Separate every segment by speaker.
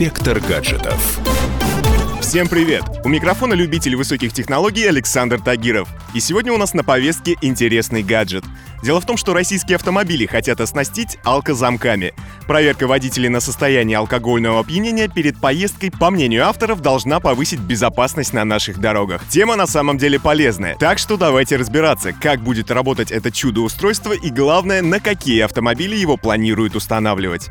Speaker 1: Инспектор гаджетов.
Speaker 2: Всем привет! У микрофона любитель высоких технологий Александр Тагиров. И сегодня у нас на повестке интересный гаджет. Дело в том, что российские автомобили хотят оснастить алкозамками. Проверка водителей на состояние алкогольного опьянения перед поездкой, по мнению авторов, должна повысить безопасность на наших дорогах. Тема на самом деле полезная, так что давайте разбираться, как будет работать это чудо-устройство и главное, на какие автомобили его планируют устанавливать.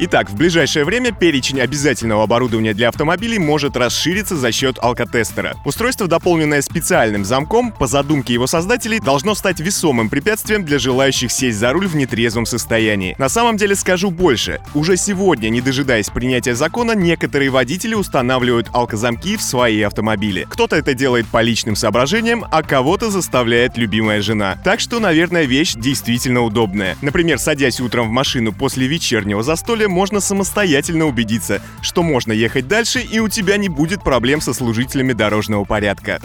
Speaker 2: Итак, в ближайшее время перечень обязательного оборудования для автомобилей может расшириться за счет алкотестера. Устройство, дополненное специальным замком, по задумке его создателей, должно стать весомым препятствием для желающих сесть за руль в нетрезвом состоянии. На самом деле скажу больше. Уже сегодня, не дожидаясь принятия закона, некоторые водители устанавливают алкозамки в свои автомобили. Кто-то это делает по личным соображениям, а кого-то заставляет любимая жена. Так что, наверное, вещь действительно удобная. Например, садясь утром в машину после вечернего застолья, можно самостоятельно убедиться, что можно ехать дальше и у тебя не будет проблем со служителями дорожного порядка.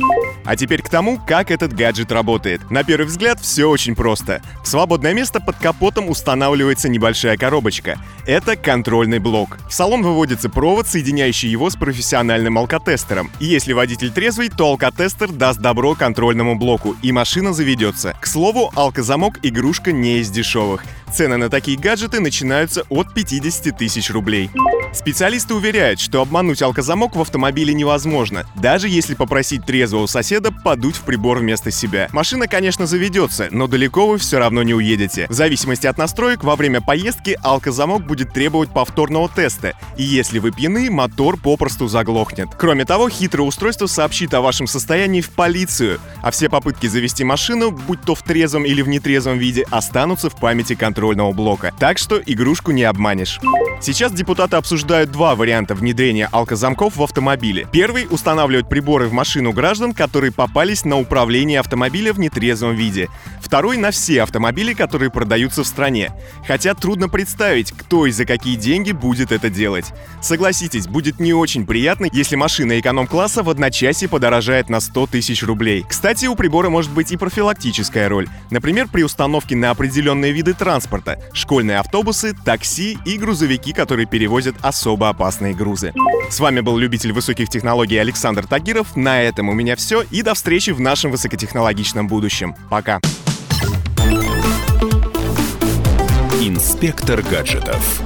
Speaker 2: А теперь к тому, как этот гаджет работает. На первый взгляд все очень просто. В свободное место под капотом устанавливается небольшая коробочка. Это контрольный блок. В салон выводится провод, соединяющий его с профессиональным алкотестером. И если водитель трезвый, то алкотестер даст добро контрольному блоку, и машина заведется. К слову, алкозамок игрушка не из дешевых. Цены на такие гаджеты начинаются от 50 тысяч рублей. Специалисты уверяют, что обмануть алкозамок в автомобиле невозможно, даже если попросить трезвого соседа подуть в прибор вместо себя. Машина, конечно, заведется, но далеко вы все равно не уедете. В зависимости от настроек, во время поездки алкозамок будет требовать повторного теста, и если вы пьяны, мотор попросту заглохнет. Кроме того, хитрое устройство сообщит о вашем состоянии в полицию, а все попытки завести машину, будь то в трезвом или в нетрезвом виде, останутся в памяти контрольного блока. Так что игрушку не обманешь. Сейчас депутаты обсуждают два варианта внедрения алкозамков в автомобиле. Первый — устанавливать приборы в машину граждан, которые попались на управление автомобиля в нетрезвом виде. Второй — на все автомобили, которые продаются в стране. Хотя трудно представить, кто и за какие деньги будет это делать. Согласитесь, будет не очень приятно, если машина эконом-класса в одночасье подорожает на 100 тысяч рублей. Кстати, у прибора может быть и профилактическая роль. Например, при установке на определенные виды транспорта — школьные автобусы, такси и грузовики, которые перевозят особо опасные грузы. С вами был любитель высоких технологий Александр Тагиров. На этом у меня все и до встречи в нашем высокотехнологичном будущем. Пока.
Speaker 1: Инспектор гаджетов.